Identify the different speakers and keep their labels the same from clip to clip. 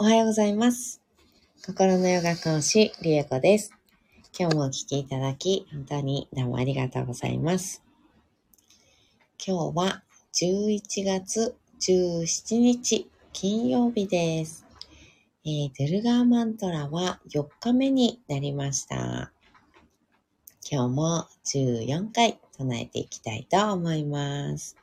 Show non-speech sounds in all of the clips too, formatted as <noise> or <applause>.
Speaker 1: おはようございます。心のヨガ講師、リエコです。今日もお聴きいただき、本当にどうもありがとうございます。今日は11月17日、金曜日です。えー、ドゥルガーマントラは4日目になりました。今日も14回唱えていきたいと思います。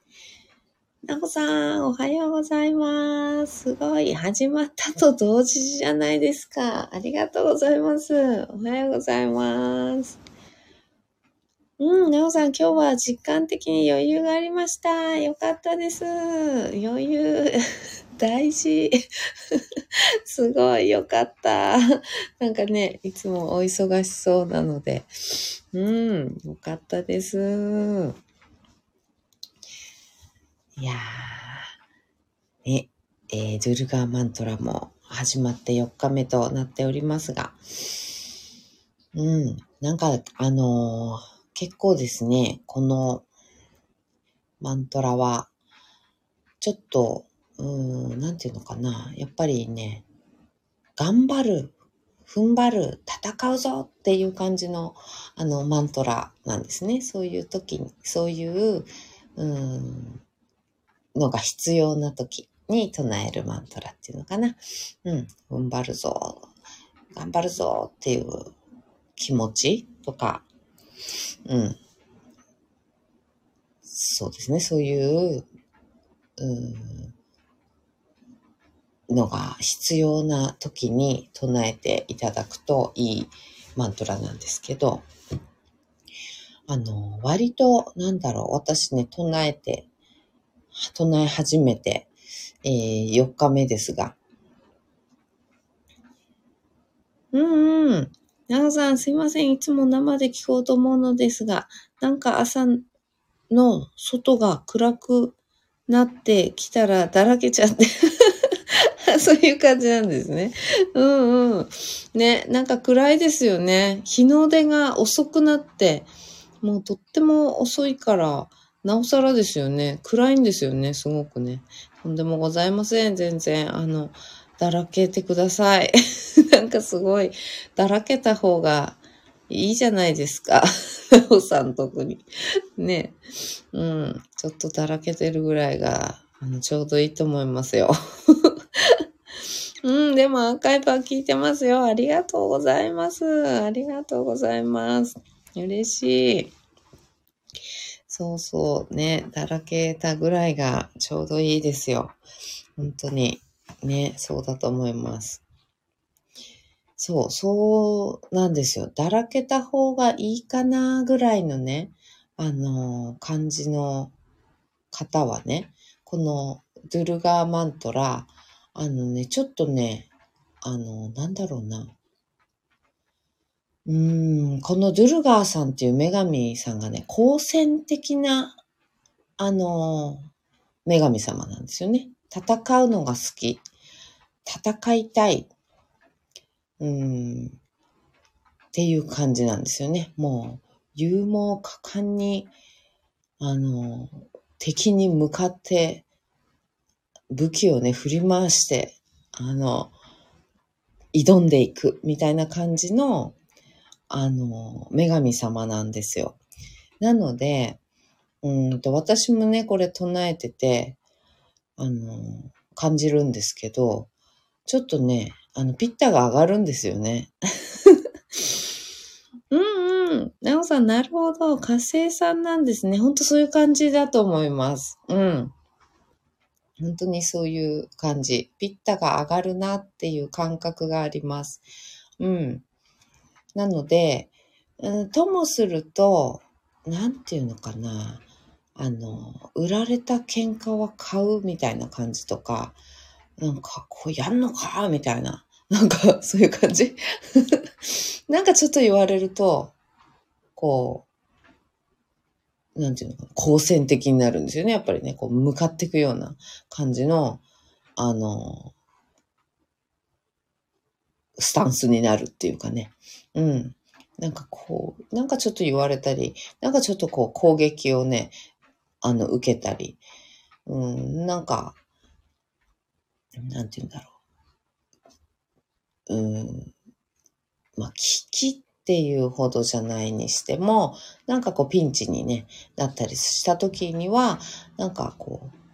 Speaker 1: なこさん、おはようございます。すごい。始まったと同時じゃないですか。ありがとうございます。おはようございます。うん、なおさん、今日は実感的に余裕がありました。よかったです。余裕、<laughs> 大事。<laughs> すごい、よかった。なんかね、いつもお忙しそうなので。うん、よかったです。いやー、ね、えー、ドゥルガーマントラも始まって4日目となっておりますが、うん、なんか、あのー結構ですね、このマントラは、ちょっと、うん、なんていうのかな、やっぱりね、頑張る、踏ん張る、戦うぞっていう感じの、あの、マントラなんですね。そういう時に、そういう、うん、のが必要な時に唱えるマントラっていうのかな。うん、踏ん張るぞ、頑張るぞっていう気持ちとか、うん。そうですね、そういう、うん、のが必要な時に唱えていただくといいマントラなんですけど、あの、割と、なんだろう、私ね、唱えて、唱え始めて、えー、4日目ですが。うんうん。長さん、すいません。いつも生で聞こうと思うのですが、なんか朝の外が暗くなってきたらだらけちゃって。<laughs> そういう感じなんですね。うんうん。ね、なんか暗いですよね。日の出が遅くなって、もうとっても遅いから、なおさらですよね。暗いんですよね、すごくね。とんでもございません、全然。あの、だらけてください。<laughs> なんかすごい、だらけた方がいいじゃないですか。おさん特に。ね。うん。ちょっとだらけてるぐらいが、あの、ちょうどいいと思いますよ。<laughs> うん、でもアーカイブは聞いてますよ。ありがとうございます。ありがとうございます。嬉しい。そうそう、ね、だらけたぐらいがちょうどいいですよ。本当に。ね、そうだと思います。そう、そうなんですよ。だらけた方がいいかなぐらいのね、あの、感じの方はね、このドゥルガーマントラ、あのね、ちょっとね、あの、なんだろうな。うん、このドゥルガーさんっていう女神さんがね、好戦的な、あの、女神様なんですよね。戦うのが好き。戦いたい。うん、っていう感じなんですよね。もう、勇猛果敢に、あの、敵に向かって、武器をね、振り回して、あの、挑んでいく、みたいな感じの、あの、女神様なんですよ。なので、うんと、私もね、これ唱えてて、あの、感じるんですけど、ちょっとね、あの、ピッタが上がるんですよね。<laughs> うんうん。なおさん、なるほど。火星さんなんですね。ほんとそういう感じだと思います。うん。本当にそういう感じ。ピッタが上がるなっていう感覚があります。うん。なので、うん、ともすると、なんていうのかな。あの、売られた喧嘩は買うみたいな感じとか、なんか、こうやんのかみたいな。なんか、そういう感じ <laughs> なんかちょっと言われると、こう、なんていうのかな、好戦的になるんですよね。やっぱりね、こう、向かっていくような感じの、あの、スタンスになるっていうかね。うん。なんかこう、なんかちょっと言われたり、なんかちょっとこう攻撃をね、あの、受けたり、うん、なんか、なんて言うんだろう。うん、まあ、危機っていうほどじゃないにしても、なんかこうピンチにね、なったりした時には、なんかこう、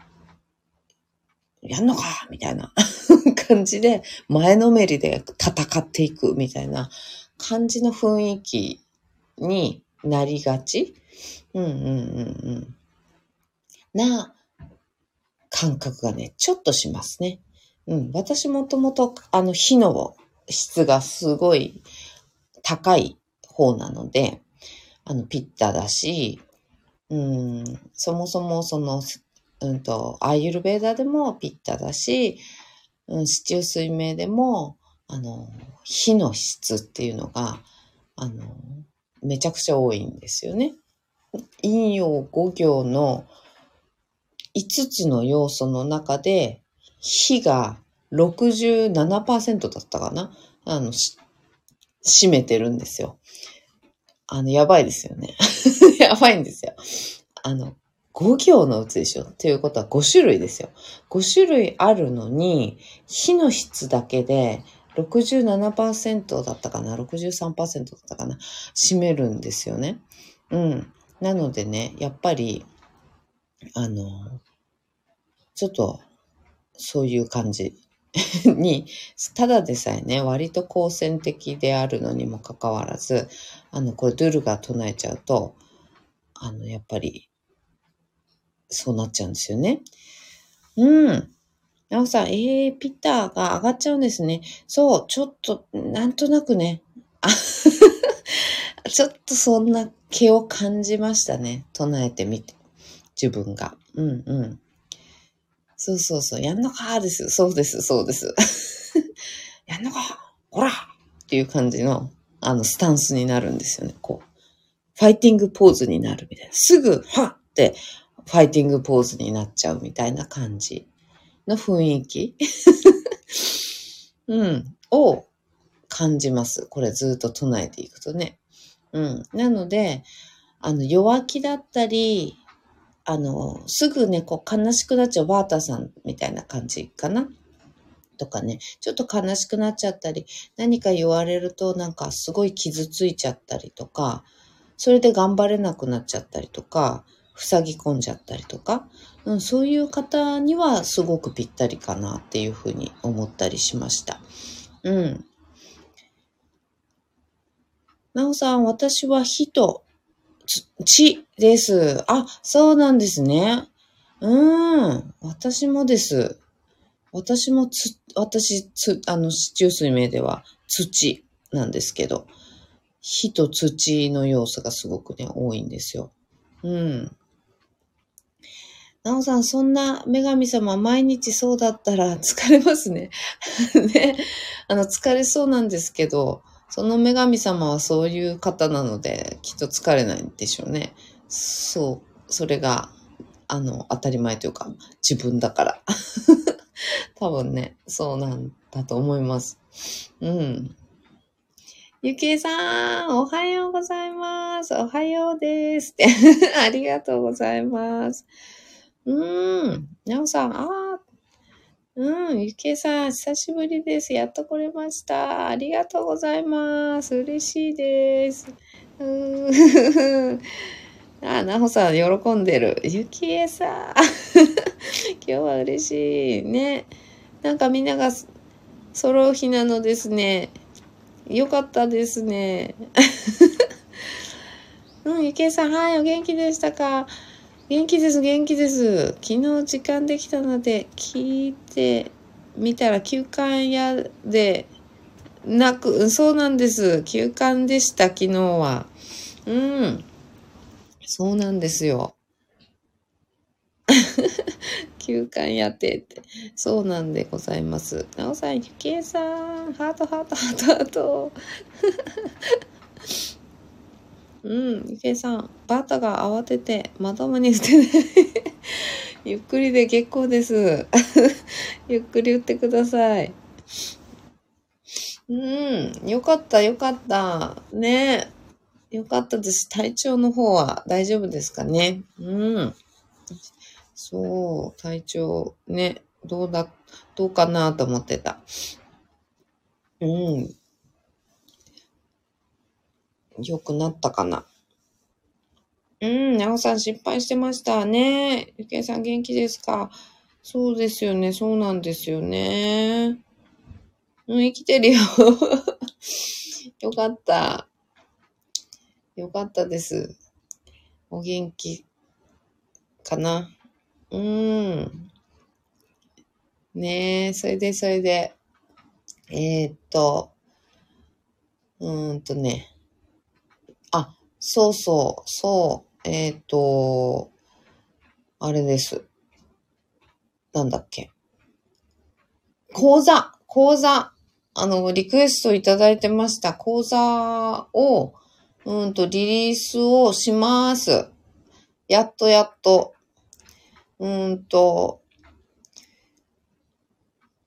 Speaker 1: やんのかみたいな <laughs> 感じで、前のめりで戦っていくみたいな感じの雰囲気になりがち？うんうんうんうん。な感覚がね、ちょっとしますね。うん。私もともと、あの、火の質がすごい高い方なので、あの、ピッタだし、うん、そもそもその、うんと、アーユルベーダでもピッタだし、うん、四柱水明でも、あの、火の質っていうのが、あの、めちゃくちゃ多いんですよね。陰陽五行の5つの要素の中で、火が67%だったかな？あの、し占めてるんですよ。あの、やばいですよね。<laughs> やばいんですよ。あの、5行のうちでしょ？っていうことは5種類ですよ。5種類あるのに、火の質だけで67%だったかな ?63% だったかな？占めるんですよね。うん。なのでね、やっぱり、あの、ちょっと、そういう感じ <laughs> に、ただでさえね、割と好戦的であるのにもかかわらず、あの、これドゥルが唱えちゃうと、あの、やっぱり、そうなっちゃうんですよね。うん。なおさん、えー、ピッターが上がっちゃうんですね。そう、ちょっと、なんとなくね、あ <laughs> ちょっとそんな気を感じましたね。唱えてみて。自分が。うんうん。そうそうそう。やんのかーです。そうです、そうです。<laughs> やんのかほらっていう感じの、あの、スタンスになるんですよね。こう。ファイティングポーズになるみたいな。すぐ、はっって、ファイティングポーズになっちゃうみたいな感じの雰囲気？<laughs> うん。を感じます。これずっと唱えていくとね。うん。なので、あの、弱気だったり、あの、すぐね、こう、悲しくなっちゃうバータさんみたいな感じかな？とかね、ちょっと悲しくなっちゃったり、何か言われるとなんかすごい傷ついちゃったりとか、それで頑張れなくなっちゃったりとか、塞ぎ込んじゃったりとか、うん、そういう方にはすごくぴったりかなっていうふうに思ったりしました。うん。なおさん、私は火とつ地です。あ、そうなんですね。うん。私もです。私もつ、私、つ、あの、四柱水明では土なんですけど、火と土の要素がすごくね、多いんですよ。うん。なおさん、そんな女神様、毎日そうだったら <laughs> 疲れますね。<laughs> ね。あの、疲れそうなんですけど、その女神様はそういう方なので、きっと疲れないんでしょうね。そう。それが、あの、当たり前というか、自分だから。<laughs> 多分ね、そうなんだと思います。うん。ゆきえさん、おはようございます。おはようです。ってありがとうございます。うん。なおさん、あーうん、ゆきえさん、久しぶりです。やっと来れました。ありがとうございます。嬉しいです。うーん。<laughs> あ、なほさん、喜んでる。ゆきえさん。<laughs> 今日は嬉しい。ね。なんかみんなが揃う日なのですね。よかったですね。<laughs> うん、ゆきえさん、はい、お元気でしたか？元気です、元気です。昨日時間できたので、聞いてみたら休館屋で、なく、そうなんです。休館でした、昨日は。うん。そうなんですよ。<laughs> 休館やってって。そうなんでございます。なおさん、ゆきえさん、ハートハートハートハート。うん、ゆきえさん、バータが慌ててまともに打てない。<laughs> ゆっくりで結構です。<laughs> ゆっくり打ってください。うん、よかった、よかった。ねよかったです。体調の方は大丈夫ですかね？うん。そう、体調ね、どうだ、どうかなと思ってた。うん。良くなったかな。うん、なおさん心配してましたね。ゆけいさん元気ですか？そうですよね、そうなんですよね。うん、生きてるよ。<laughs> よかった。よかったです。お元気かな？うん。ねえ、それで、それで、えー、っと、うーんとね、そうそう、そう、えー、っと、あれです。なんだっけ。講座、講座、あの、リクエストいただいてました。講座を、うんと、リリースをします。やっとやっと。うんと、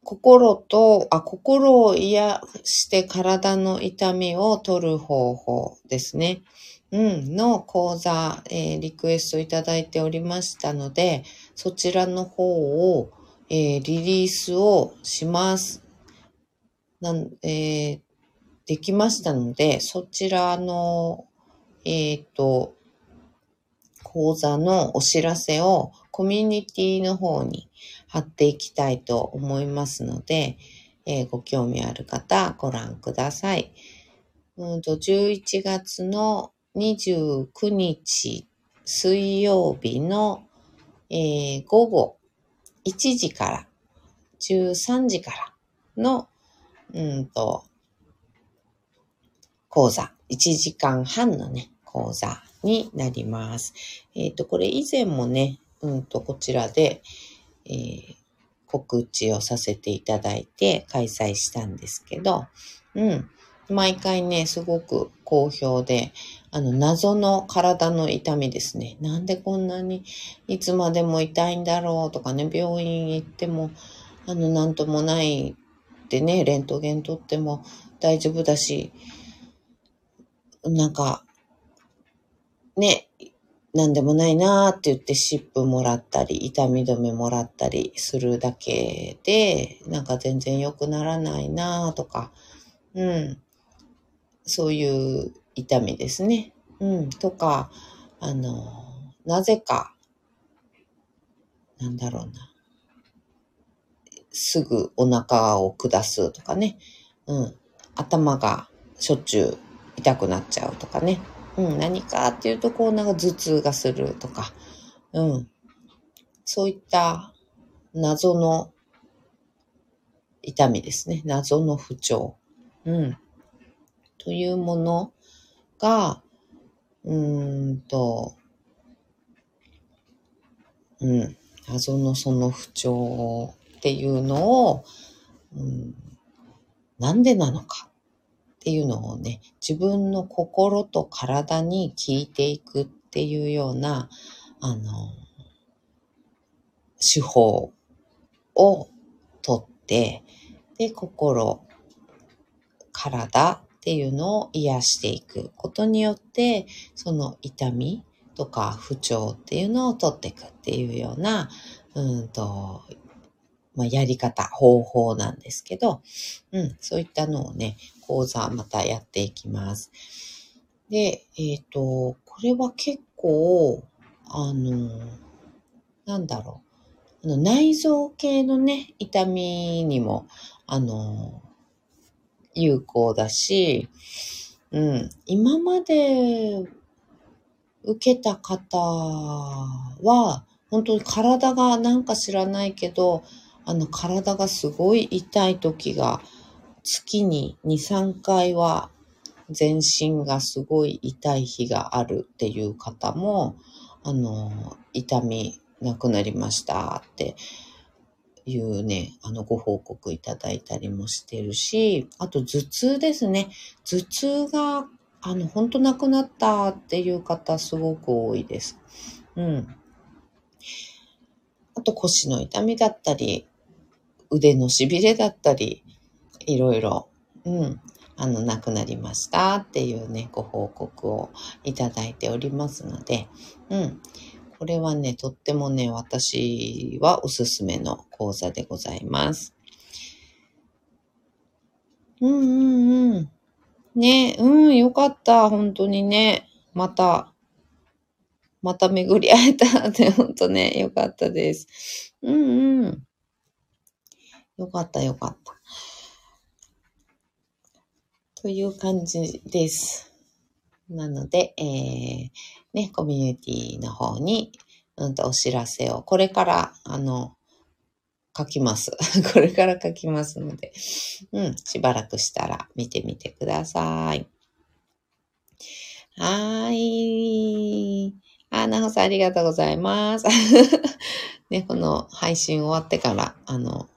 Speaker 1: 心と、あ、心を癒して体の痛みを取る方法ですね。うん、の講座、えー、リクエストいただいておりましたので、そちらの方を、えー、リリースをします。なん、えー、できましたので、そちらの、えっ、と、講座のお知らせをコミュニティの方に貼っていきたいと思いますので、えー、ご興味ある方ご覧ください。うんと11月の29日水曜日の、えー、午後1時から13時からの、うんと、講座、1時間半のね、講座になります。えっ、ー、と、これ以前もね、うんと、こちらで、えー、告知をさせていただいて開催したんですけど、うん。毎回ね、すごく好評で、あの、謎の体の痛みですね。なんでこんなにいつまでも痛いんだろうとかね、病院行っても、あの、なんともないってね、レントゲン取っても大丈夫だし、なんか、ね、なんでもないなーって言って湿布もらったり、痛み止めもらったりするだけで、なんか全然良くならないなーとか、うん。そういう痛みですね。うん。とか、あの、なぜか、なんだろうな。すぐお腹を下すとかね。うん。頭がしょっちゅう痛くなっちゃうとかね。うん、何かっていうと、こうなんか頭痛がするとか、うん。そういった謎の痛みですね。謎の不調。うん。というものが、うーんと、うん。謎のその不調っていうのを、うん、なんでなのかっていうのをね、自分の心と体に聞いていくっていうような、あの、手法をとって、で、心、体っていうのを癒していくことによって、その痛みとか不調っていうのを取っていくっていうような、うんと、まあ、やり方、方法なんですけど、うん、そういったのをね、講座またやっていきます。で、えっ、ー、と、これは結構、あの、なんだろう。あの内臓系のね、痛みにも、あの、有効だし、うん、今まで受けた方は、本当に体がなんか知らないけど、あの体がすごい痛い時が月に2、3回は全身がすごい痛い日があるっていう方も、あの、痛みなくなりましたっていうね、あの、ご報告いただいたりもしてるし、あと頭痛ですね。頭痛が、あの、ほんとなくなったっていう方すごく多いです。うん。あと腰の痛みだったり、腕のしびれだったり、いろいろ、うん、あの、亡くなりましたっていうね、ご報告をいただいておりますので、うん。これはね、とってもね、私はおすすめの講座でございます。うんうんうん。ね、うん、よかった。本当にね。また、また巡り会えたって、<laughs> 本当ね、よかったです。うんうん。よかったよかった。という感じです。なので、えー、ね、コミュニティの方に、うんとお知らせを、これから、あの、書きます。<laughs> これから書きますので、うん、しばらくしたら見てみてください。はーい。あ、なほさんありがとうございます。<laughs> ね、この配信終わってから、あの、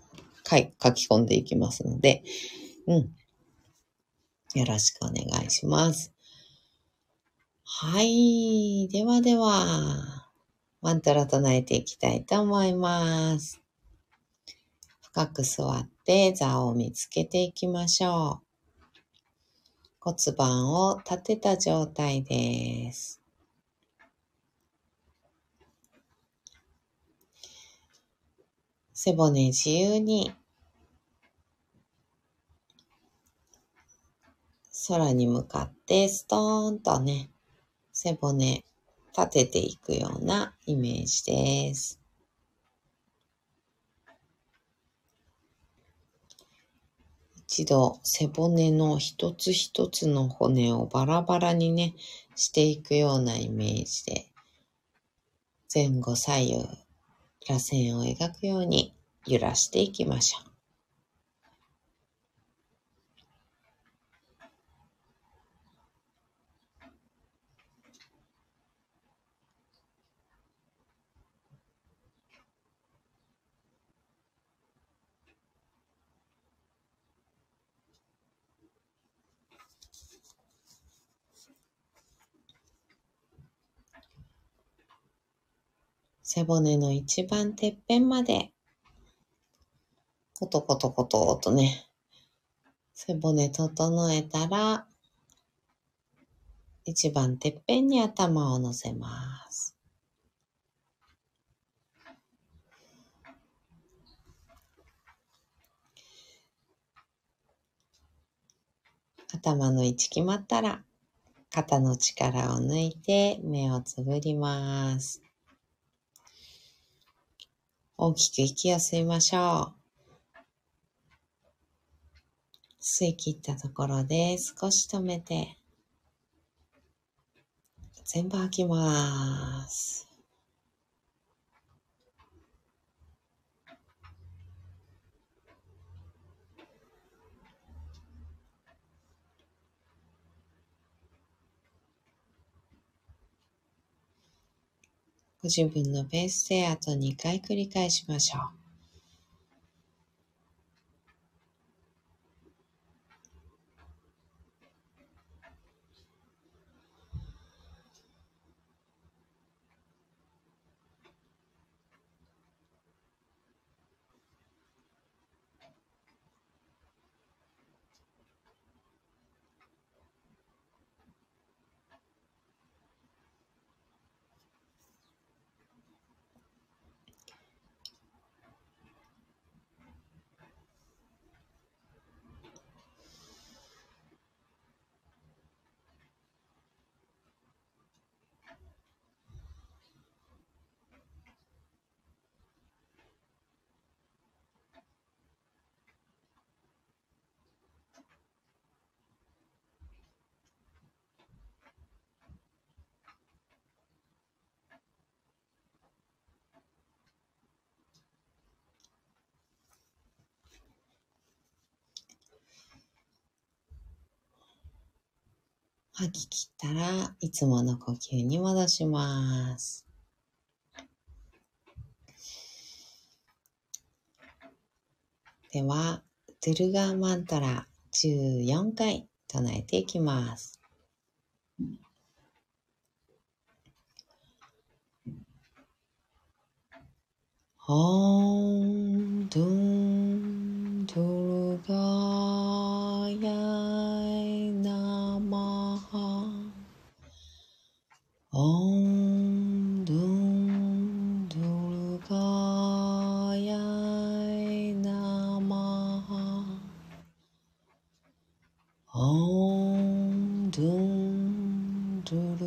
Speaker 1: 書き込んでいきますので、うん。よろしくお願いします。はい。ではでは、マントラ唱えていきたいと思います。深く座って座を見つけていきましょう。骨盤を立てた状態です。背骨自由に空に向かってストーンとね、背骨立てていくようなイメージです。一度背骨の一つ一つの骨をバラバラにね、していくようなイメージで、前後左右、螺旋を描くように揺らしていきましょう。背骨の一番てっぺんまで、コトコトコトとね、背骨整えたら、一番てっぺんに頭を乗せます。頭の位置決まったら、肩の力を抜いて目をつぶります。大きく息を吸いましょう。吸い切ったところで少し止めて、全部吐きます。ご自分のペースであと2回繰り返しましょう。吐き切ったらいつもの呼吸に戻します。では、ドゥルガーマンタラ14回唱えていきます。Om Dum Durgaya नमः ॐ दुं दुर्गाय नमः ॐ दुं दुर्गा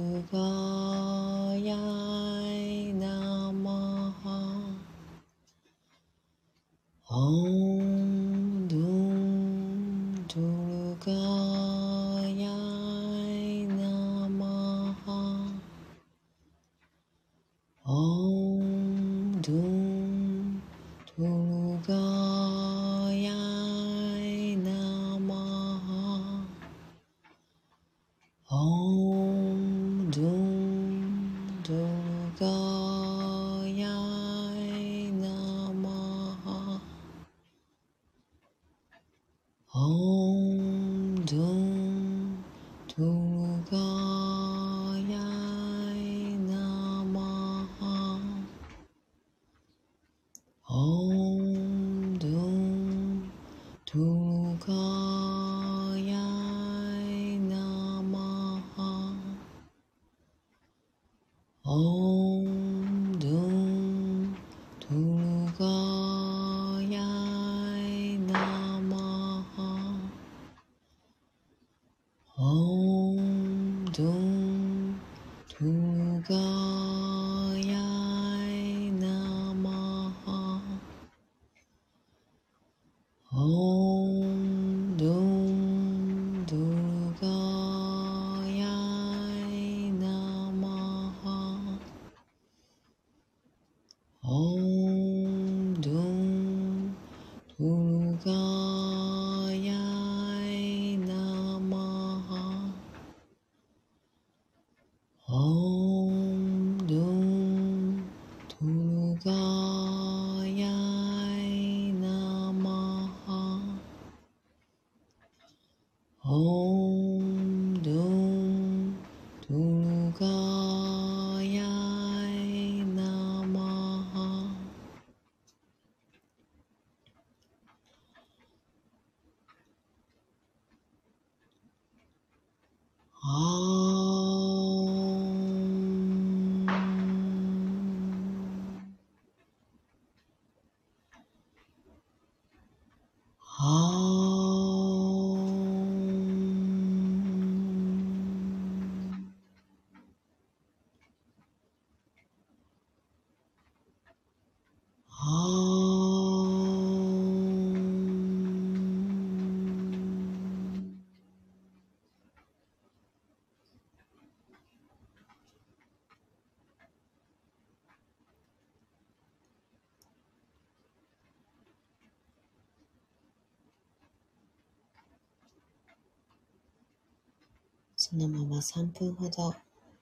Speaker 1: 3分ほど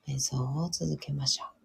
Speaker 1: 瞑想を続けましょう。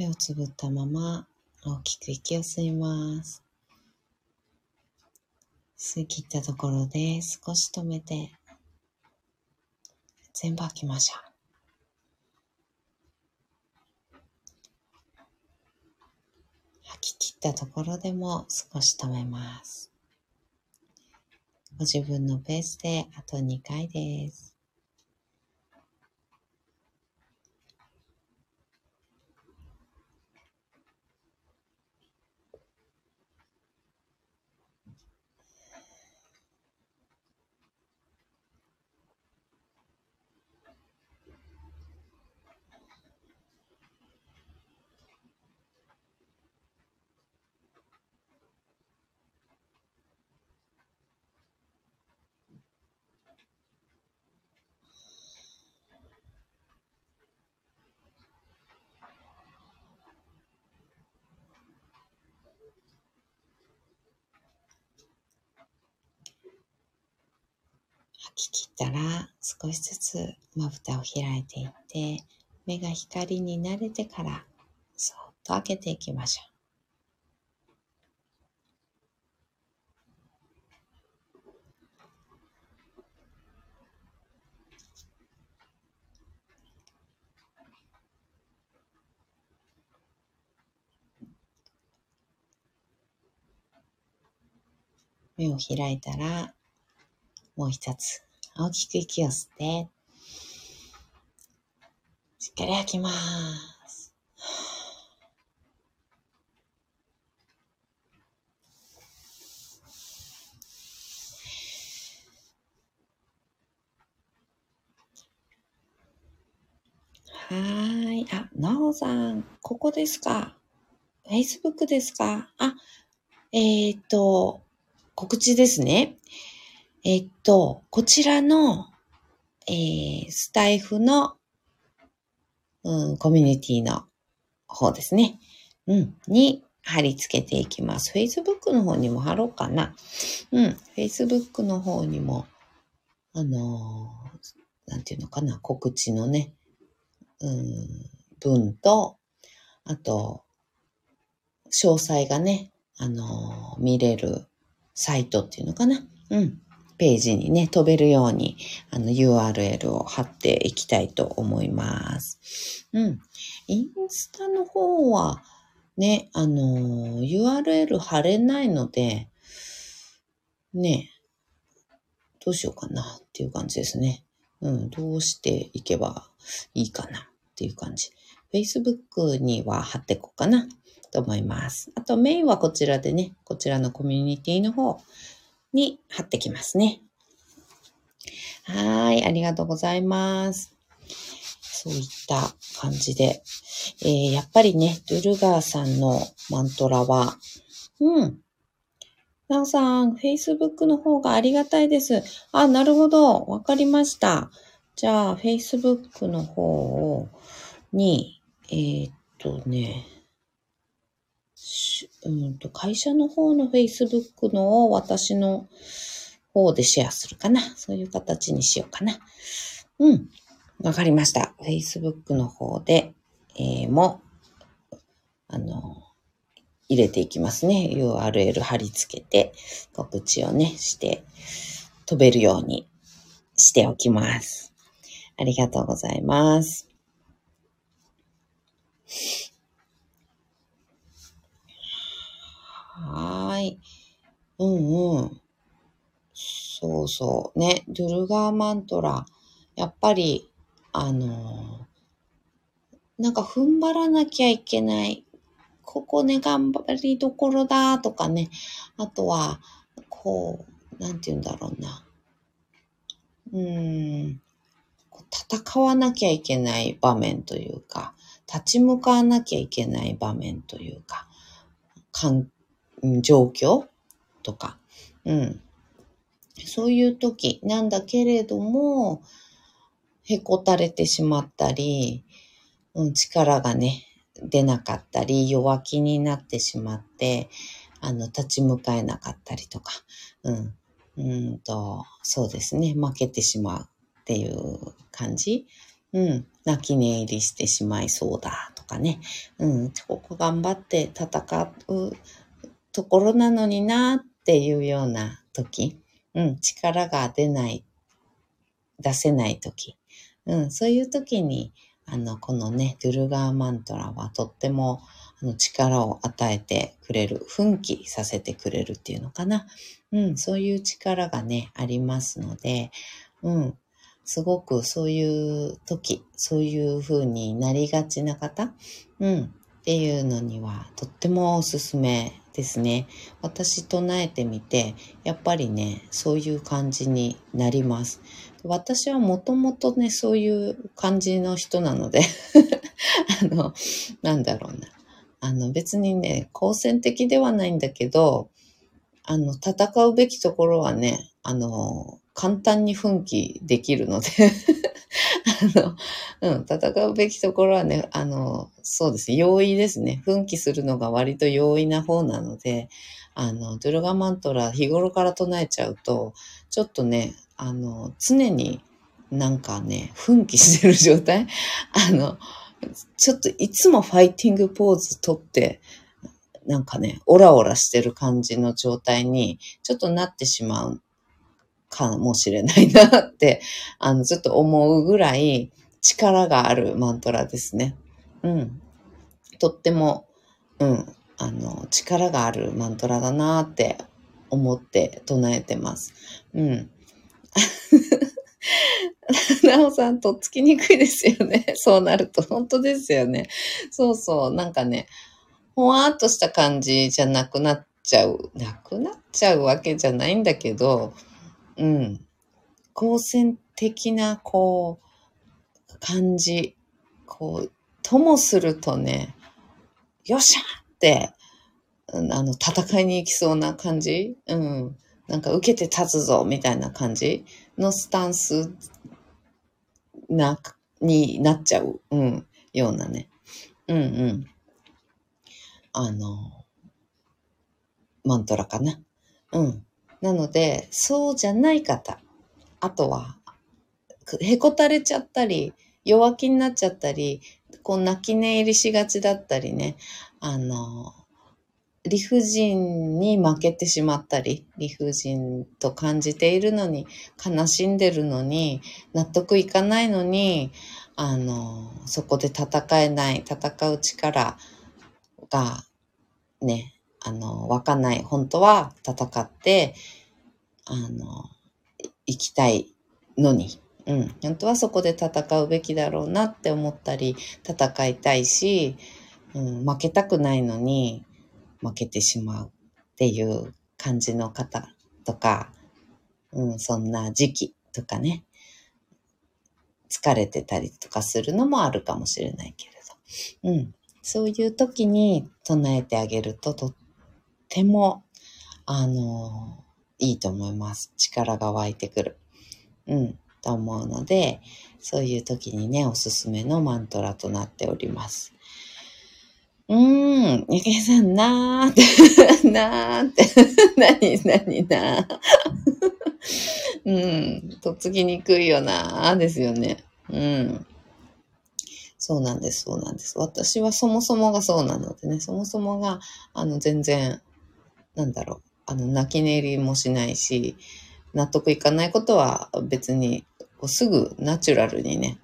Speaker 1: 目をつぶったまま大きく息を吸います。吸い切ったところで少し止めて全部吐きましょう。吐き切ったところでも少し止めます。ご自分のペースであと2回です。吐き切ったら少しずつまぶたを開いていって目が光に慣れてからそっと開けていきましょう。目を開いたらもう一つ大きく息を吸ってしっかり吐きます。はい。あ、なおさん、ここですか ?Facebook ですか？あ、えー、っと、告知ですね。えっと、こちらの、えー、スタイフの、うん、コミュニティの方ですね。うん、に貼り付けていきます。Facebook の方にも貼ろうかな。うん、Facebook の方にも、あのーなんていうのかな、告知のね、うん、文と、あと、詳細がね、あのー見れるサイトっていうのかな。うん。ページにね、飛べるように、あの、URL を貼っていきたいと思います。うん。インスタの方は、ね、あの、URL 貼れないので、ね、どうしようかなっていう感じですね。うん、どうしていけばいいかなっていう感じ。Facebook には貼っていこうかなと思います。あとメインはこちらでね、こちらのコミュニティの方に貼ってきますね。はい、ありがとうございます。そういった感じで。えー、やっぱりね、ドゥルガーさんのマントラは、うん。なおさん、Facebook の方がありがたいです。あ、なるほど。わかりました。じゃあ、Facebook の方に、えーっとね、うんと、会社の方の Facebook のを私の方でシェアするかな。そういう形にしようかな。うん。わかりました。Facebook の方で、えーも、あの、入れていきますね。URL 貼り付けて、告知をね、して、飛べるようにしておきます。ありがとうございます。はい。うんうん。そうそう。ね、ドゥルガーマントラ。やっぱり、あのーなんか踏ん張らなきゃいけない。ここね、頑張りどころだとかね。あとは、こう、なんて言うんだろうな。うん。戦わなきゃいけない場面というか、立ち向かわなきゃいけない場面というか、かんうん状況とか、うん。そういう時なんだけれども、へこたれてしまったり、うん、力がね、出なかったり、弱気になってしまって、あの、立ち向かえなかったりとか、うん、うんと、そうですね、負けてしまうっていう感じ。うん、泣き寝入りしてしまいそうだとか、かね。うん、ここ頑張って戦うところなのになっていうような時。うん、力が出ない、出せない時。うん、そういう時に、あの、このね、ドゥルガーマントラはとってもあの力を与えてくれる、奮起させてくれるっていうのかな。うん、そういう力がね、ありますので、うん、すごくそういう時、そういう風になりがちな方、うん、っていうのにはとってもおすすめですね。私唱えてみて、やっぱりね、そういう感じになります。私はもともとね、そういう感じの人なので <laughs> あの、なんだろうな。あの、別にね、好戦的ではないんだけど、あの、戦うべきところはね、あの、簡単に奮起できるのでの、うん、戦うべきところはね、あの、そうですね。容易ですね。奮起するのが割と容易な方なので、あの、ドゥルガマントラ日頃から唱えちゃうと、ちょっとね、あの、常になんかね、奮起してる状態あの、ちょっといつもファイティングポーズとって、なんかね、オラオラしてる感じの状態にちょっとなってしまうかもしれないなって、<laughs> あの、ちょっと思うぐらい力があるマントラですね。うん。とっても、うん、あの、力があるマントラだなって思って唱えてます。うん。<laughs> なおさん、とっつきにくいですよね。<laughs> そうなると、本当ですよね。そうそう、なんかね、ほわーっとした感じじゃなくなっちゃう。なくなっちゃうわけじゃないんだけど、うん。好戦的な、こう、感じ。こう、ともするとね、よっしゃって、あの、戦いに行きそうな感じうん。なんか受けて立つぞ、みたいな感じのスタンスな、になっちゃう、うん、ようなね。うんうん。あの、マントラかな。うん。なので、そうじゃない方、あとは、へこたれちゃったり、弱気になっちゃったり、こう泣き寝入りしがちだったりね、あの、理不尽に負けてしまったり、理不尽と感じているのに、悲しんでるのに、納得いかないのに、あの、そこで戦えない、戦う力がね、あの、湧かない。本当は戦って、あの、行きたいのに、うん。本当はそこで戦うべきだろうなって思ったり、戦いたいし、うん、負けたくないのに負けてしまうっていう感じの方とか、うん、そんな時期とかね、疲れてたりとかするのもあるかもしれないけれど、うん。そういう時に唱えてあげるととっても、あの、いいと思います。力が湧いてくる。うん、と思うので、そういう時にね、おすすめのマントラとなっております。うーん、ゆけさんなーって、なーって、<laughs> <laughs> なになになー。<laughs> うん、とっつきにくいよなーですよね。うん。そうなんです、そうなんです。私はそもそもがそうなのでね、そもそもが、あの、全然、なんだろう、あの、泣き寝入りもしないし、納得いかないことは別に、こうすぐナチュラルにね、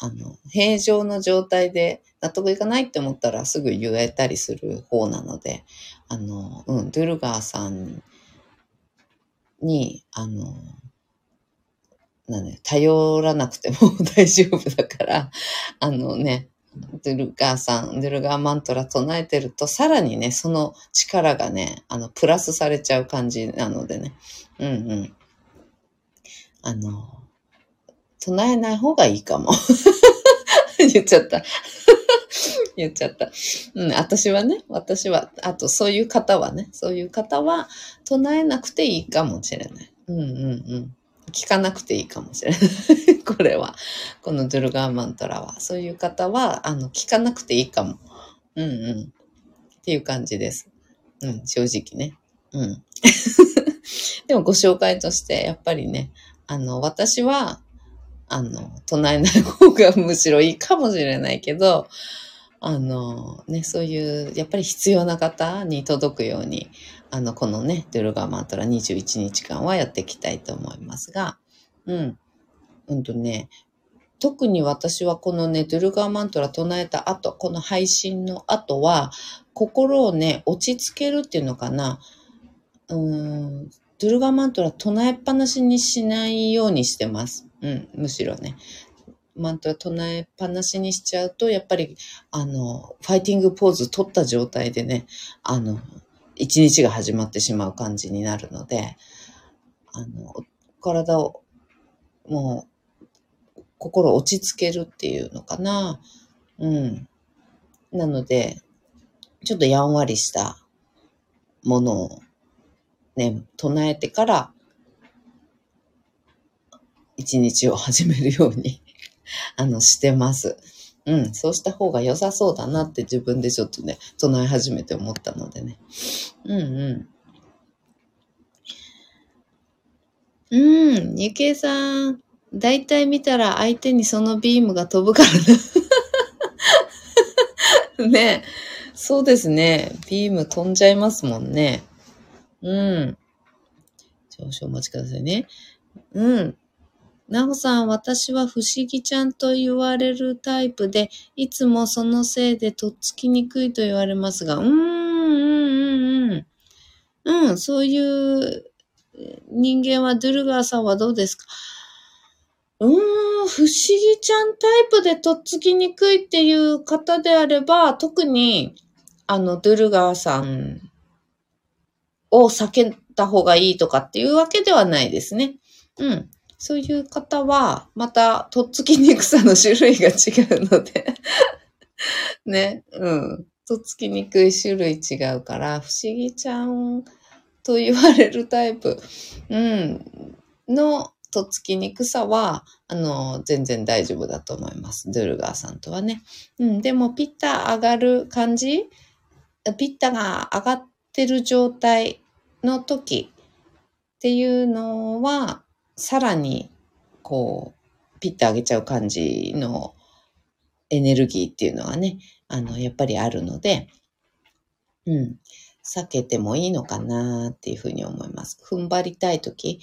Speaker 1: あの、平常の状態で納得いかないって思ったらすぐ言えたりする方なので、あの、うん、ドゥルガーさんに、あの、なんね、頼らなくても <laughs> 大丈夫だから、あのね、ドゥルガーさん、ドゥルガーマントラ唱えてると、さらにね、その力がね、あの、プラスされちゃう感じなのでね。うんうん。あの、唱えない方がいいかも。<laughs> 言っちゃった。<laughs> 言っちゃった。うん、私はね、私は、あとそういう方はね、そういう方は唱えなくていいかもしれない。うんうんうん。聞かなくていいかもしれない。これは。このドゥルガーマントラは。そういう方は、あの、聞かなくていいかも。うんうん。っていう感じです。うん、正直ね。うん。<laughs> でもご紹介として、やっぱりね、あの、私は、あの、唱えない方がむしろいいかもしれないけど、あの、ね、そういう、やっぱり必要な方に届くように、あの、このね、ドゥルガーマントラ21日間はやっていきたいと思いますが、うん。うんとね、特に私はこのね、ドゥルガーマントラ唱えた後、この配信の後は、心をね、落ち着けるっていうのかな。うん、ドゥルガーマントラ唱えっぱなしにしないようにしてます。うん、むしろね。マントラ唱えっぱなしにしちゃうと、やっぱり、あの、ファイティングポーズ取った状態でね、あの、一日が始まってしまう感じになるので、あの、体を、もう、心落ち着けるっていうのかな。うん。なので、ちょっとやんわりしたものをね、唱えてから、一日を始めるようにあの、してます。うん、そうした方が良さそうだなって自分でちょっとね、唱え始めて思ったのでね。うんうん。うん、ゆけいさん、だいたい見たら相手にそのビームが飛ぶから <laughs> ね。ねそうですね。ビーム飛んじゃいますもんね。うん。少々お待ちくださいね。うん。なおさん、私は不思議ちゃんと言われるタイプで、いつもそのせいでとっつきにくいと言われますが、うーん、うん、うん、うん。うん、そういう人間はドゥルガーさんはどうですか？うーん、不思議ちゃんタイプでとっつきにくいっていう方であれば、特に、あの、ドゥルガーさんを避けた方がいいとかっていうわけではないですね。うん。そういう方は、また、とっつきにくさの種類が違うので <laughs> ね、うん。とっつきにくい種類違うから、不思議ちゃんと言われるタイプ、うん、のとっつきにくさは、あの、全然大丈夫だと思います。ドゥルガーさんとはね。うん、でも、ピッタ上がる感じピッタが上がってる状態の時っていうのは、さらに、こう、ピッて上げちゃう感じのエネルギーっていうのはね、あの、やっぱりあるので、うん、避けてもいいのかなっていうふうに思います。踏ん張りたいとき、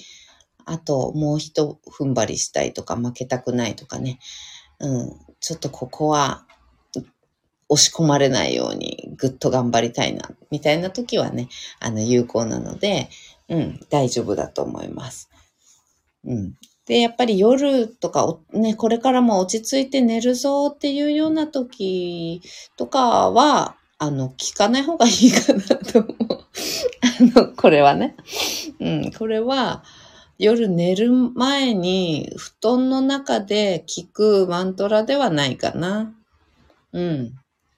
Speaker 1: あともう一踏ん張りしたいとか負けたくないとかね、うん、ちょっとここは押し込まれないようにぐっと頑張りたいな、みたいな時はね、あの、有効なので、うん、大丈夫だと思います。うん。で、やっぱり夜とか、ね、これからも落ち着いて寝るぞっていうような時とかは、あの、聞かない方がいいかなと思う。<laughs> あの、これはね。うん、これは、夜寝る前に布団の中で聞くマントラではないかな。うん。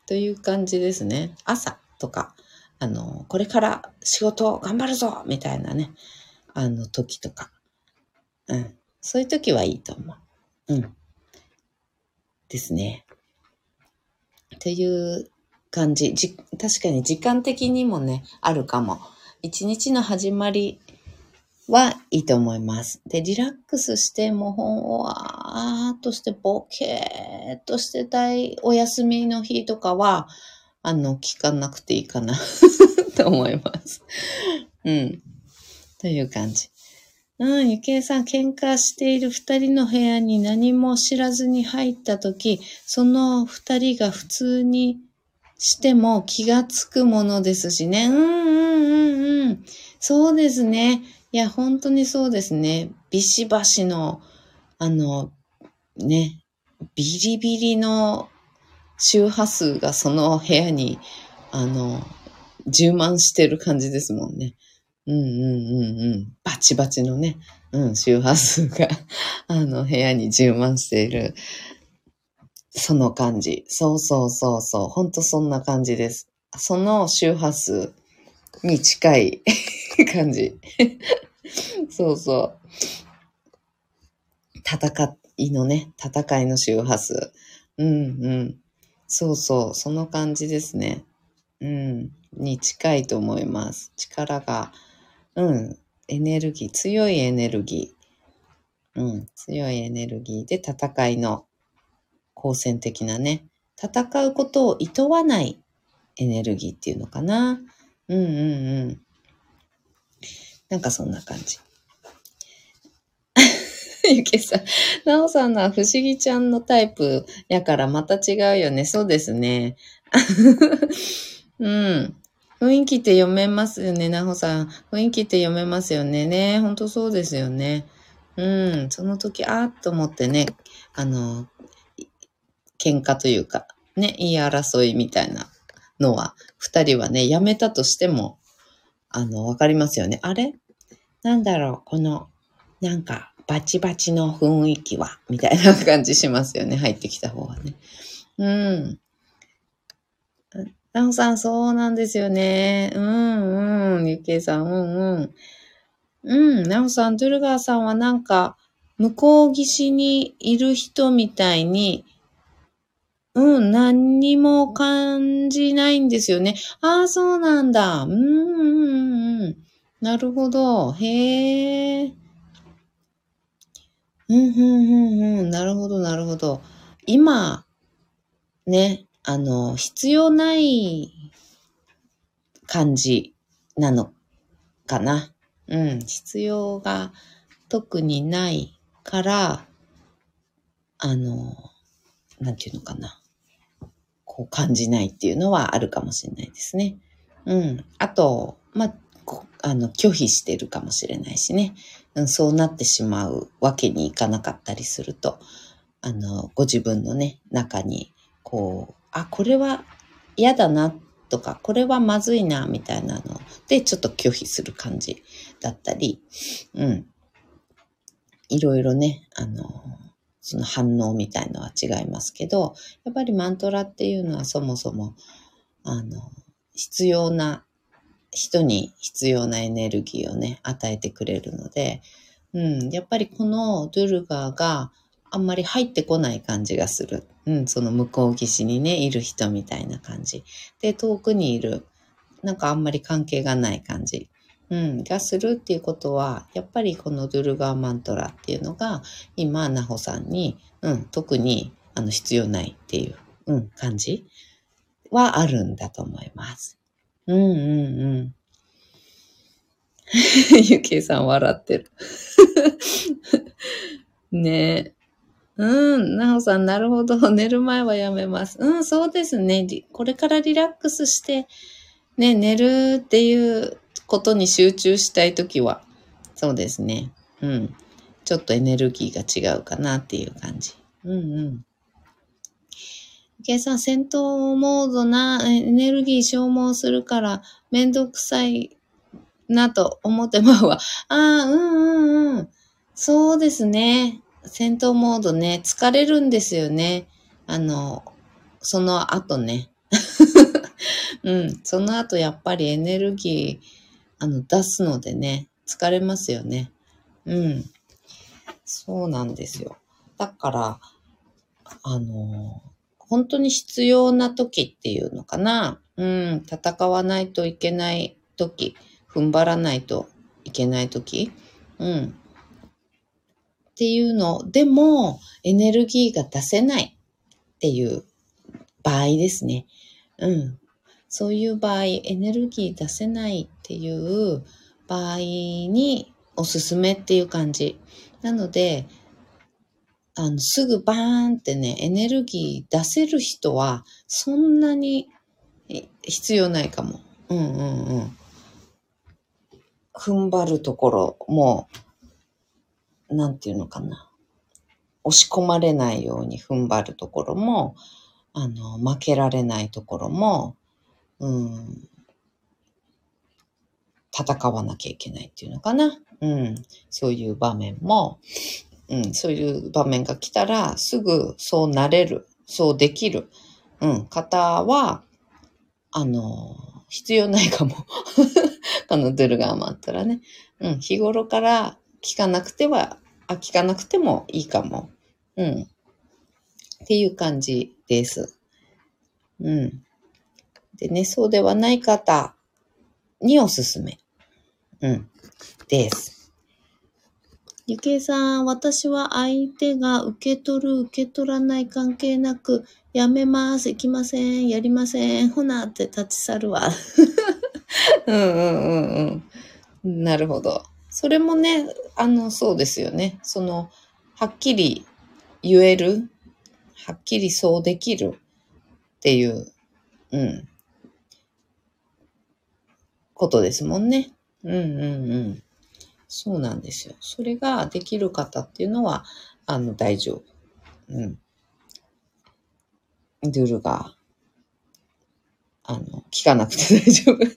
Speaker 1: という感じですね。朝とか、あの、これから仕事頑張るぞみたいなね、あの時とか。うん。そういう時はいいと思う。うん。ですね。っていう感じ。じ、確かに時間的にもね、あるかも。一日の始まりはいいと思います。で、リラックスしても本をあーっとしてボケーっとしてたいお休みの日とかは、あの、聞かなくていいかな <laughs> と思います。うん。という感じ。うん、ゆきえさん、喧嘩している二人の部屋に何も知らずに入ったとき、その二人が普通にしても気がつくものですしね。うんうんうんうん。そうですね。いや、本当にそうですね。ビシバシの、あの、ね、ビリビリの周波数がその部屋に、あの、充満してる感じですもんね。うんうんうんうん。バチバチのね、うん、周波数が <laughs> あの、部屋に充満している、その感じ。そうそうそうそう。ほんとそんな感じです。その周波数に近い感じ。<laughs> そうそう。戦いのね、戦いの周波数。うんうん。そうそう、その感じですね。うん。に近いと思います。力がうん、エネルギー、強いエネルギー。うん、強いエネルギーで戦いの好戦的なね、戦うことを厭わないエネルギーっていうのかな。うんうんうん。なんかそんな感じ。<laughs> ゆけさん、なおさんのは不思議ちゃんのタイプやからまた違うよね。そうですね。<laughs> うん。雰囲気って読めますよね、なほさん。雰囲気って読めますよね。ね、ほんとそうですよね。うん。その時、あーっと思ってね、あの、喧嘩というか、ね、言い争いみたいなのは、二人はね、やめたとしても、あの、わかりますよね。あれ？なんだろう、この、なんか、バチバチの雰囲気は、みたいな感じしますよね。入ってきた方はね。うん。なおさん、そうなんですよね。うんうん。ゆけいさん、うんうん。うん。なおさん、ドゥルガーさんはなんか、向こう岸にいる人みたいに、うん、何にも感じないんですよね。ああ、そうなんだ。うん、うん、うん。なるほど。へえ。うん、うん、うん、うん。なるほど、なるほど。今、ね、あの、必要ない感じなのかな。うん、必要が特にないから、あの、なんていうのかな。こう感じないっていうのはあるかもしれないですね。うん。あと、まあ、あの、拒否してるかもしれないしね。うん、そうなってしまうわけにいかなかったりすると、あの、ご自分のね、中に、こう、あ、これは嫌だなとか、これはまずいな、みたいなので、ちょっと拒否する感じだったり、うん。いろいろね、あの、その反応みたいのは違いますけど、やっぱりマントラっていうのはそもそも、あの、必要な、人に必要なエネルギーをね、与えてくれるので、うん、やっぱりこのドゥルガーがあんまり入ってこない感じがする。うん、その向こう岸にね、いる人みたいな感じ。で、遠くにいる、なんかあんまり関係がない感じ。うん、がするっていうことは、やっぱりこのドゥルガーマントラっていうのが、今、ナホさんに、うん、特に、あの、必要ないっていう、うん、感じはあるんだと思います。うんうんうん。ゆきえさん笑ってる。<laughs> ねえ。うん、なおさん、なるほど。<laughs> 寝る前はやめます。うん、そうですね。これからリラックスして、ね、寝るっていうことに集中したいときは、そうですね。うん。ちょっとエネルギーが違うかなっていう感じ。うんうん。計算戦闘モードなエネルギー消耗するからめんどくさいなと思ってまうわ。ああ、うんうんうん。そうですね。戦闘モードね、疲れるんですよね。あの、その後ね。<laughs> うん、その後やっぱりエネルギー、あの、出すのでね、疲れますよね。うん。そうなんですよ。だから、あの、本当に必要な時っていうのかな。うん、戦わないといけない時、踏ん張らないといけない時、うん。っていうのでも、エネルギーが出せないっていう場合ですね。うん。そういう場合、エネルギー出せないっていう場合におすすめっていう感じ。なので、あの、すぐバーンってね、エネルギー出せる人は、そんなに必要ないかも。うんうんうん。踏ん張るところも、なんていうのかな。押し込まれないように踏ん張るところも、あの、負けられないところも、うん、戦わなきゃいけないっていうのかな。うん、そういう場面も、うん、そういう場面が来たら、すぐそうなれる、そうできる、うん、方は、あの、必要ないかも。このドゥルガーマンったらね。うん、日頃から聞かなくては、あ、聞かなくてもいいかも。うん。っていう感じです。うん。でね、そうではない方におすすめ。うん。です。ゆけいさん、私は相手が受け取る、受け取らない関係なく、やめます、行きません、やりません、ほなって立ち去るわ。<laughs> うんうんうんうん。なるほど。それもね、あの、そうですよね。その、はっきり言える、はっきりそうできるっていう、うん、ことですもんね。うんうんうん。そうなんですよ。それができる方っていうのは、あの、大丈夫。うん。ルールが、あの、聞かなくて大丈夫 <laughs> っ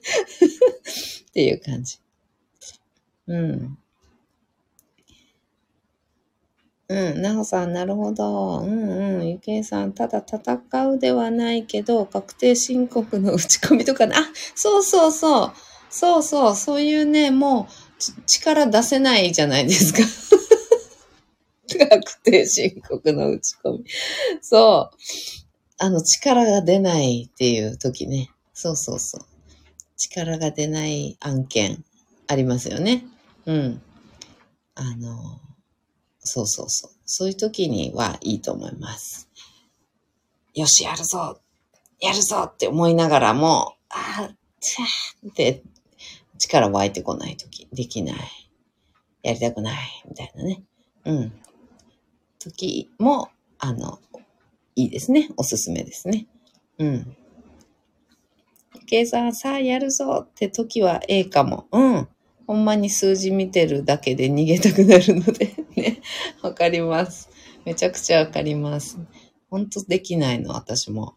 Speaker 1: ていう感じ。うん。うん、なおさん、なるほど。うんうん。ゆけいさん、ただ戦うではないけど、確定申告の打ち込みとかね。あ、そうそうそう。そうそう。そういうね、もう、力出せないじゃないですか。確定申告の打ち込み。そう。あの、力が出ないっていう時ね。そうそうそう。力が出ない案件ありますよね。うん。あの、そうそうそう。そういう時にはいいと思います。よし、やるぞやるぞって思いながらも、あ、って力湧いてこないとき、できない。やりたくない。みたいなね。うん。時も、あの、いいですね。おすすめですね。うん。計算さあやるぞって時はええかも。うん。ほんまに数字見てるだけで逃げたくなるので <laughs> ね。わかります。めちゃくちゃわかります。ほんとできないの、私も。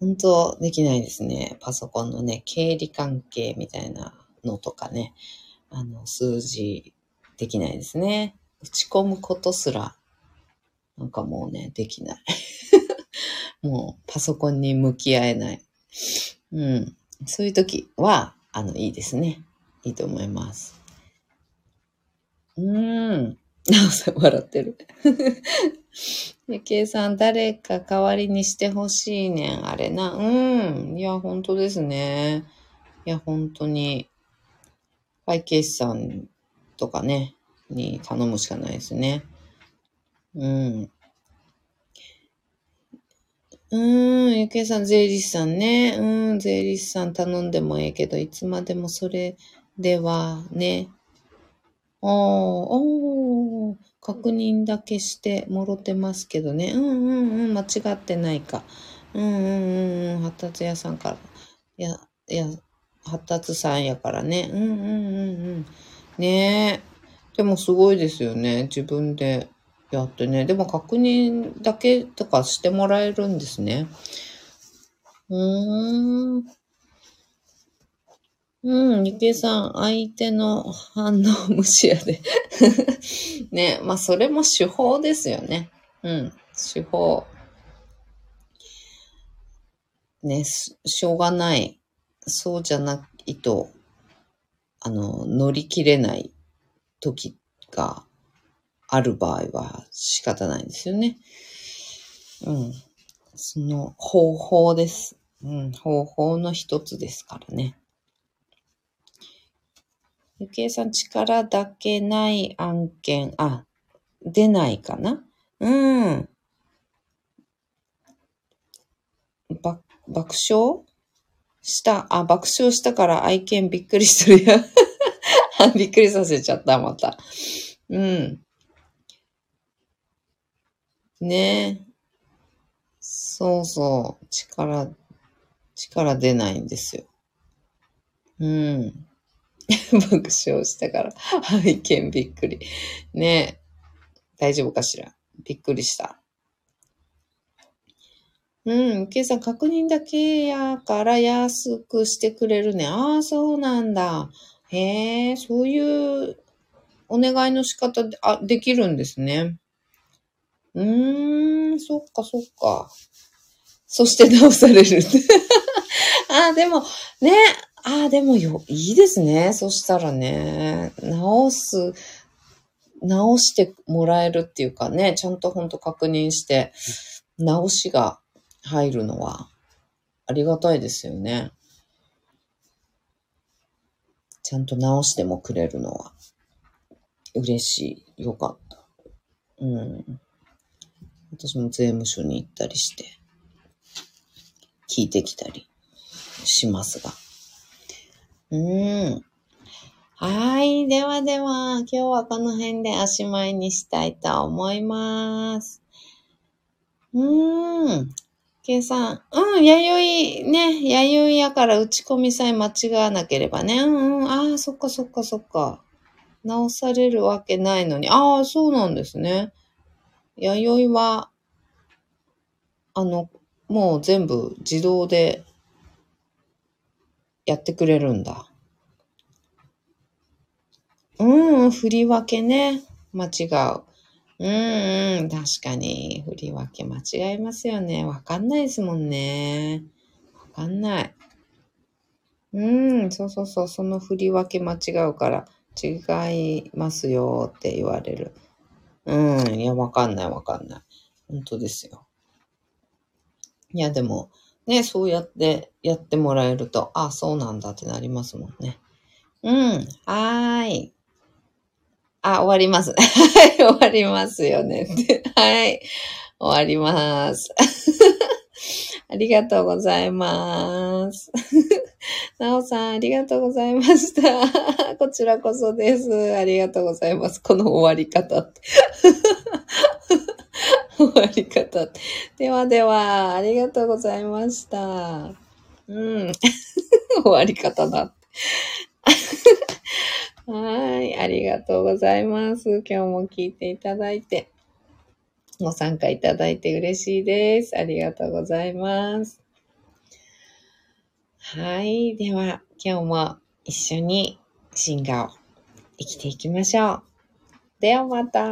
Speaker 1: 本当できないですね。パソコンのね、経理関係みたいなのとかね、あの、数字できないですね。打ち込むことすら、なんかもうね、できない。<laughs> もうパソコンに向き合えない。うん。そういう時は、あの、いいですね。いいと思います。うーん。なおさん笑ってる。<laughs> ゆけいさん、誰か代わりにしてほしいねん。あれな。うん。いや、本当ですね。いや、本当に。会計士さんとかね、に頼むしかないですね。うん。うーん、ゆけいさん、税理士さんね。うん、税理士さん頼んでもええけど、いつまでもそれではね。おー、おー、確認だけしてもろてますけどね。うんうんうん、間違ってないか。うんうんうん、発達屋さんから。いや、いや、発達さんやからね。うんうんうんうん。ねえ。でもすごいですよね。自分でやってね。でも確認だけとかしてもらえるんですね。うーん。うん、ゆけさん、相手の反応無視やで。<laughs> ね、まあそれも手法ですよね。うん、手法。ね、しょうがない。そうじゃないと、あの、乗り切れない時がある場合は仕方ないんですよね。うん。その方法です。うん、方法の一つですからね。ゆきえさん、力だけない案件、あ、出ないかな？うん。ば、爆笑？した、あ、爆笑したから愛犬びっくりしてるよ。<laughs> びっくりさせちゃった、また。うん。ねえ。そうそう。力、力出ないんですよ。うん。<laughs> 爆笑したから。拝見びっくり。ねえ。大丈夫かしらびっくりした。うん。ケイさん、確認だけやから安くしてくれるね。ああ、そうなんだ。へえ、そういうお願いの仕方で、あ、できるんですね。うーん、そっかそっか。そして直される。<laughs> ああ、でも、ね、ああ、でもよ、いいですね。そしたらね、直す、直してもらえるっていうかね、ちゃんとほんと確認して、直しが入るのはありがたいですよね。ちゃんと直してもくれるのは。嬉しい。よかった。うん。私も税務署に行ったりして、聞いてきたりしますが。うーん。はい。ではでは、今日はこの辺でおしまいにしたいと思います。うーん。計算。うん、弥生ね。弥生やから打ち込みさえ間違わなければね。うんうん。ああ、そっかそっかそっか。直されるわけないのに。ああ、そうなんですね。弥生は、あの、もう全部自動でやってくれるんだ。うん、振り分けね。間違う。うん、うん、確かに。振り分け間違いますよね。わかんないですもんね。わかんない。うん、そうそうそう。その振り分け間違うから、違いますよって言われる。うん、いや、わかんないわかんない。本当ですよ。いや、でも、ね、そうやってやってもらえると、あ、そうなんだってなりますもんね。うん、はーい。あ、終わります。<laughs> はい、終わりますよね。<laughs> はい、終わります。<laughs> ありがとうございます。<laughs> なおさん、ありがとうございました。<laughs> こちらこそです。ありがとうございます。この終わり方って。<laughs> 終わり方。ではでは、ありがとうございました。うん。終わり方だって。はい。ありがとうございます。今日も聞いていただいて、ご参加いただいて嬉しいです。ありがとうございます。はい。では、今日も一緒に進化を生きていきましょう。ではまた。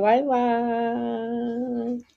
Speaker 1: バイバーイ。